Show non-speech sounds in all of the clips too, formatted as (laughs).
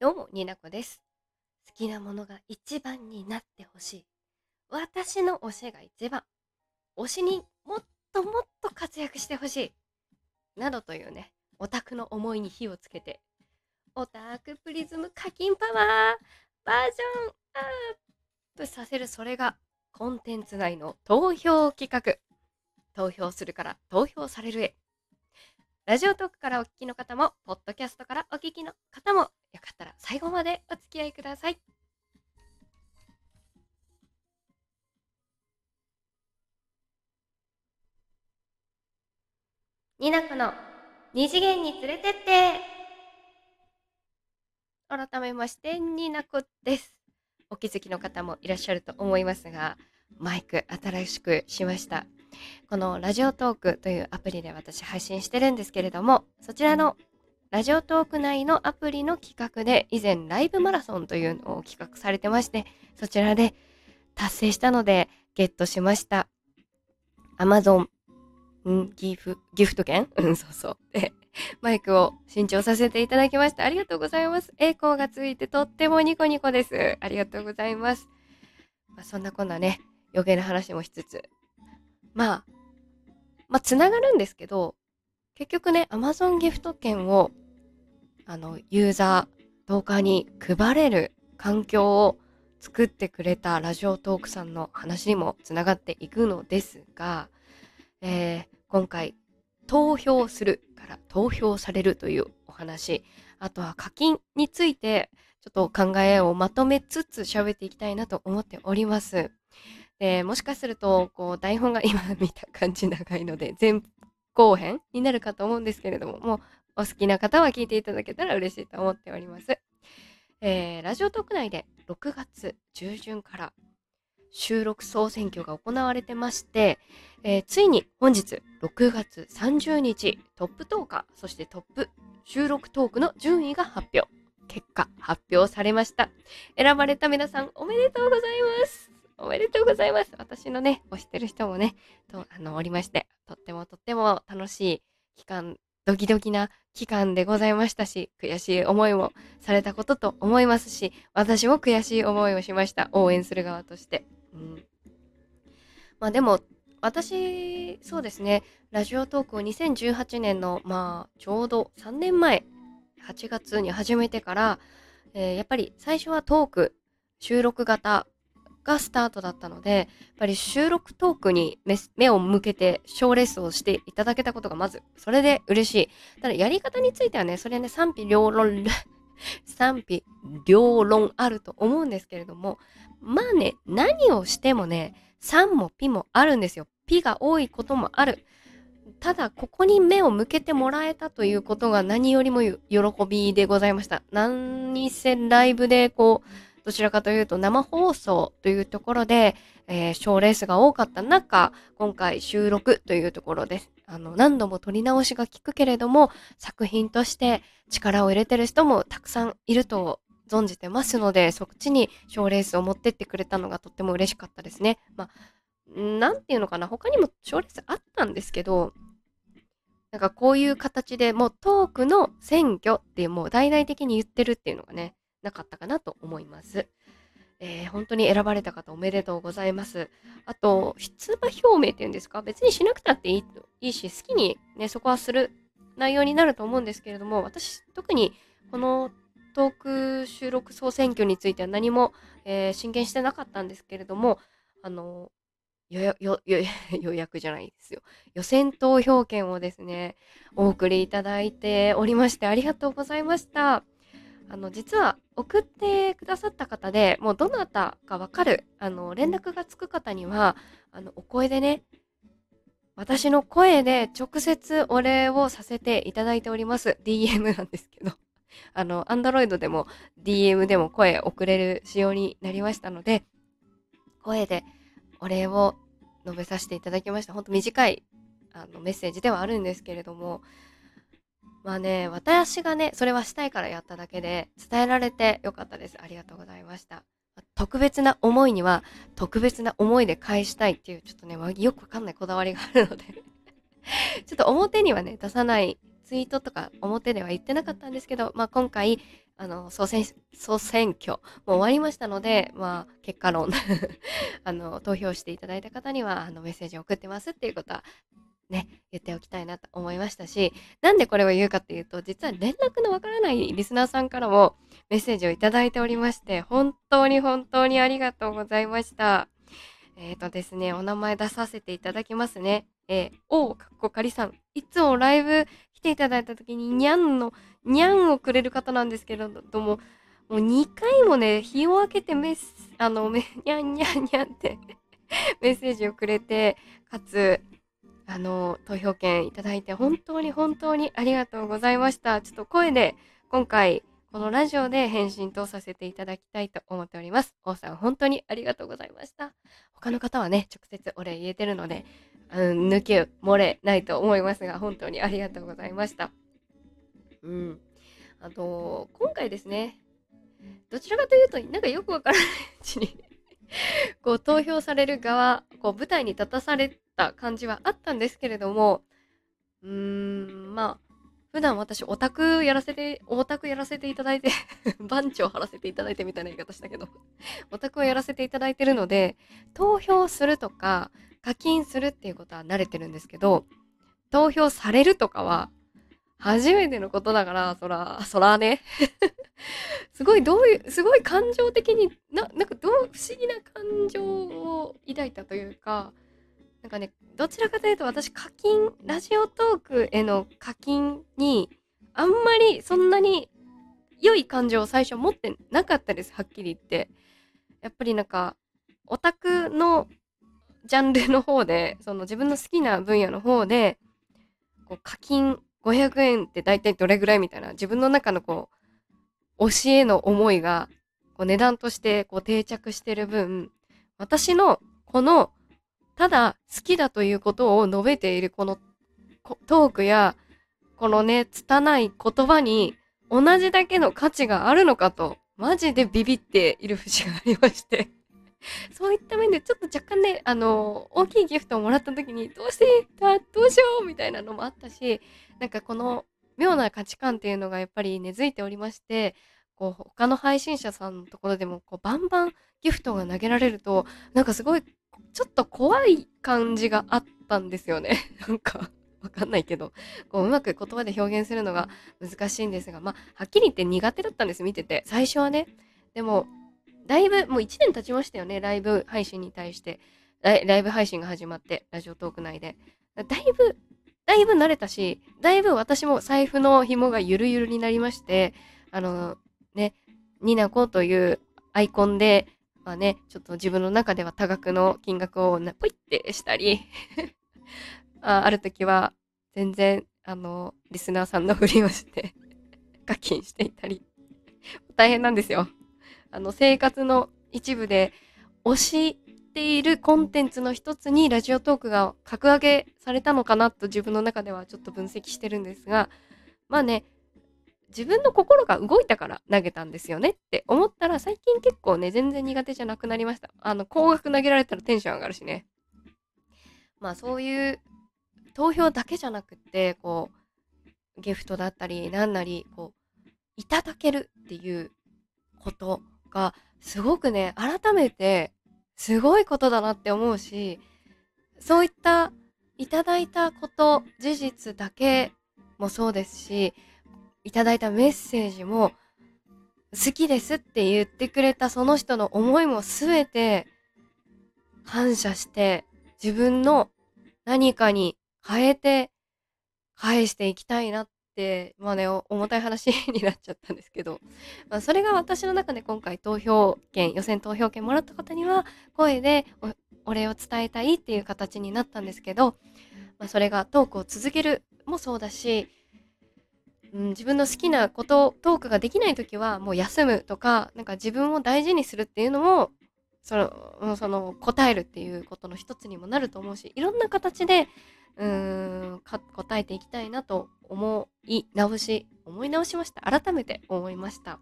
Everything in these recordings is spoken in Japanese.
どうも、になこです。好きなものが一番になってほしい。私の推しが一番。推しにもっともっと活躍してほしい。などというね、オタクの思いに火をつけて、オタクプリズム課金パワーバージョンアップさせるそれがコンテンツ内の投票企画。投票するから投票されるへ。ラジオトークからお聞きの方も、ポッドキャストからお聞きの方も、よかったら最後までお付き合いください。になこの二次元に連れてって改めまして、になこです。お気づきの方もいらっしゃると思いますが、マイク新しくしました。このラジオトークというアプリで私配信してるんですけれども、そちらのラジオトーク内のアプリの企画で以前ライブマラソンというのを企画されてまして、そちらで達成したのでゲットしました。Amazon ギフギフト券？うん、そうそう。で、マイクを新調させていただきました。ありがとうございます。栄光がついてとってもニコニコです。ありがとうございます。まあ、そんなこんなね、余計な話もしつつ、まあ、まあ、つながるんですけど、結局ね、Amazon ギフト券を、あの、ユーザー、動画に配れる環境を作ってくれたラジオトークさんの話にもつながっていくのですが、えー今回、投票するから投票されるというお話、あとは課金について、ちょっと考えをまとめつつ喋っていきたいなと思っております。でもしかするとこう台本が今 (laughs) 見た感じ長いので前後編になるかと思うんですけれどももうお好きな方は聞いていただけたら嬉しいと思っております。えーラジオトーク内で6月中旬から収録総選挙が行われてまして、えーついに本日6月30日トップ10日そしてトップ収録トークの順位が発表。結果発表されました。選ばれた皆さんおめでとうございますおめでとうございます。私のね、推してる人もね、とあのおりまして、とってもとっても楽しい期間、ドキドキな期間でございましたし、悔しい思いもされたことと思いますし、私も悔しい思いをしました。応援する側として。うん、まあでも、私、そうですね、ラジオトークを2018年の、まあ、ちょうど3年前、8月に始めてから、えーやっぱり最初はトーク、収録型がスタートだったので、やっぱり収録トークに目を向けて賞レースをしていただけたことがまず、それで嬉しい。ただやり方についてはね、それはね、賛否両論、(laughs) 賛否両論あると思うんですけれども、まあね、何をしてもね、賛もピもあるんですよ。ピが多いこともある。ただ、ここに目を向けてもらえたということが何よりも喜びでございました。何せライブでこう、どちらかというと生放送というところで、えー、賞レースが多かった中、今回収録というところです。あの、何度も撮り直しが効くけれども、作品として力を入れてる人もたくさんいると存じてますので、そっちに賞レースを持ってってくれたのがとっても嬉しかったですね。まあ、なんていうのかな、他にも賞レースあったんですけど、なんかこういう形でもうトークの選挙っていうもう大々的に言ってるっていうのがね、なかったかなと思います。えー本当に選ばれた方おめでとうございます。あと、出馬表明っていうんですか？別にしなくたっていいいいし、好きにね、そこはする内容になると思うんですけれども、私、特にこのトーク収録総選挙については何も、えー進言してなかったんですけれども、あの、予 (laughs) 約じゃないですよ。予選投票券をですね、お送りいただいておりまして、ありがとうございました。あの、実は送ってくださった方でもうどなたかわかる、あの、連絡がつく方には、あの、お声でね、私の声で直接お礼をさせていただいております。DM なんですけど。あの、Android でも DM でも声送れる仕様になりましたので、声でお礼を述べさせていただきました。ほんと短いあのメッセージではあるんですけれども、まあね、私がね、それはしたいからやっただけで、伝えられてよかったです。ありがとうございました。特別な思いには、特別な思いで返したいっていう、ちょっとね、よくわかんないこだわりがあるので、(laughs) ちょっと表にはね、出さないツイートとか表では言ってなかったんですけど、まあ今回、あの、総選、総選挙もう終わりましたので、まあ、結果論 (laughs) あの、投票していただいた方には、あの、メッセージを送ってますっていうことは、ね、言っておきたいなと思いましたし、なんでこれを言うかっていうと、実は連絡のわからないリスナーさんからもメッセージをいただいておりまして、本当に本当にありがとうございました。えっ、ー、とですね、お名前出させていただきますね。えー、おかっこかりさん。いつもライブ来ていただいた時に、にゃんの、にゃんをくれる方なんですけれども、もう2回もね、日を明けてメス、あの、にゃんにゃんにゃんってメッセージをくれて、かつ、あの、投票権いただいて本当に本当にありがとうございました。ちょっと声で今回このラジオで返信とさせていただきたいと思っております。王さん本当にありがとうございました。他の方はね、直接お礼言えてるので、うん、抜け漏れないと思いますが、本当にありがとうございました。うん。あと、今回ですね、どちらかというと、なんかよくわからないうちに (laughs) こう投票される側、こう舞台に立たされた感じはあったんですけれども、うーん、まあ、普段私オタクやらせて、オタクやらせていただいて (laughs) 番長張らせていただいてみたいな言い方したけど (laughs) オタクをやらせていただいてるので、投票するとか、課金するっていうことは慣れてるんですけど、投票されるとかは、初めてのことだから、そら、そらね (laughs) すごい、どういう、すごい感情的にな、なんかどう、不思議な感情を抱いたというか、なんかね、どちらかというと私課金、ラジオトークへの課金に、あんまりそんなに良い感情を最初持ってなかったです、はっきり言って。やっぱりなんか、オタクのジャンルの方で、その自分の好きな分野の方で、こう課金500円って大体どれぐらいみたいな、自分の中のこう、教えの思いが、こう値段としてこう定着してる分、私のこの、ただ好きだということを述べているこのトークや、このね、拙い言葉に同じだけの価値があるのかと、マジでビビっている節がありまして。(laughs) そういった面でちょっと若干ね、あの、大きいギフトをもらった時に、どうしてだどうしようみたいなのもあったし、なんかこの妙な価値観っていうのがやっぱり根付いておりまして、こう他の配信者さんのところでもこうバンバンギフトが投げられると、なんかすごいちょっと怖い感じがあったんですよね。(laughs) なんかわかんないけど、こううまく言葉で表現するのが難しいんですが、まあ、はっきり言って苦手だったんです、見てて。最初はね。でも、だいぶ、もう1年経ちましたよね、ライブ配信に対して。ライブ配信が始まって、ラジオトーク内で。だいぶ、だいぶ慣れたし、だいぶ私も財布の紐がゆるゆるになりまして、あの、ね、ニナコというアイコンで、まあね、ちょっと自分の中では多額の金額をポイってしたりあ、ある時は全然、あの、リスナーさんのふりをして課金していたり大変なんですよ。あの、生活の一部で推しているコンテンツの一つにラジオトークが格上げされたのかなと自分の中ではちょっと分析してるんですが、まあね、自分の心が動いたから投げたんですよねって思ったら最近結構ね、全然苦手じゃなくなりました。あの、高額投げられたらテンション上がるしね。まあそういう投票だけじゃなくって、こう、ギフトだったり、なんなり、こう、いただけるっていうことがすごくね、改めてすごいことだなって思うし、そういったいただいたこと、事実だけもそうですし、いただいたメッセージも好きですって言ってくれたその人の思いも全て感謝して自分の何かに変えて返していきたいなっ、まあね、重たい話になっちゃったんですけど、まあ、それが私の中で今回投票権、予選投票権もらった方には、声でお礼を伝えたいっていう形になったんですけど、まあ、それがトークを続けるもそうだし、うん、自分の好きなこと、トークができない時はもう休むとか、なんか自分を大事にするっていうのも、その、その答えるっていうことの一つにもなると思うし、いろんな形でうーん答えていきたいなと思い直し思い直しました。改めて思いました。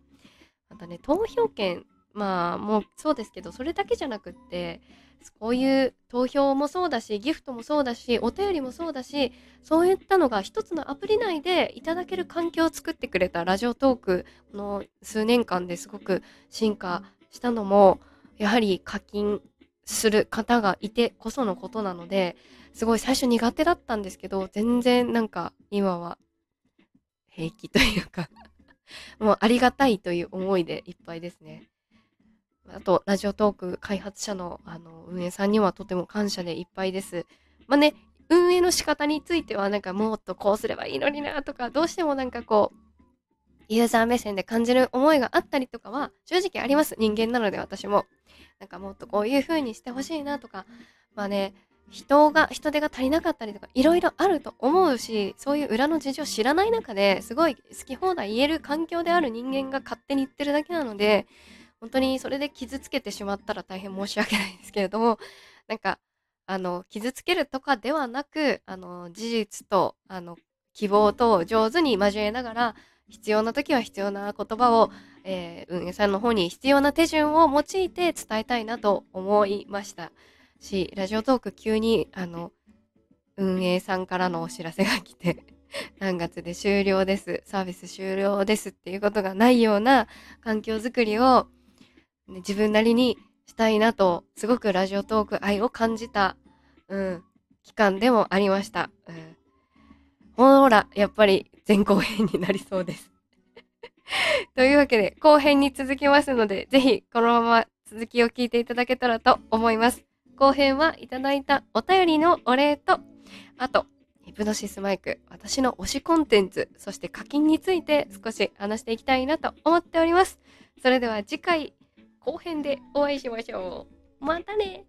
またね投票権まあもうそうですけどそれだけじゃなくってこういう投票もそうだしギフトもそうだしお便りもそうだしそういったのが一つのアプリ内でいただける環境を作ってくれたラジオトークこの数年間ですごく進化したのもやはり課金する方がいてこそのことなのですごい最初苦手だったんですけど全然なんか今は平気というか (laughs) もうありがたいという思いでいっぱいですね。あと、ラジオトーク開発者のあの運営さんにはとても感謝でいっぱいです。まあね、運営の仕方についてはなんかもっとこうすればいいのになとか、どうしてもなんかこう、ユーザー目線で感じる思いがあったりとかは正直あります。人間なので私も。なんかもっとこういう風にしてほしいなとか、まあね、人が、人手が足りなかったりとか、いろいろあると思うし、そういう裏の事情知らない中で、すごい好き放題言える環境である人間が勝手に言ってるだけなので、本当にそれで傷つけてしまったら大変申し訳ないんですけれども、なんか、あの、傷つけるとかではなく、あの、事実と、あの、希望と上手に交えながら、必要な時は必要な言葉を、えー、運営さんの方に必要な手順を用いて伝えたいなと思いましたし、ラジオトーク急に、あの、運営さんからのお知らせが来て (laughs) 何月で終了です、サービス終了ですっていうことがないような環境づくりをね、自分なりにしたいなと、すごくラジオトーク愛を感じた、うん、期間でもありました。うん、ほら、やっぱり前後編になりそうです (laughs) というわけで、後編に続きますので、ぜひこのまま続きを聞いていただけたらと思います。後編はいただいたお便りのお礼と、あと、ヒプノシスマイク、私の推しコンテンツ、そして課金について少し話していきたいなと思っております。それでは次回、後編でお会いしましょう。またね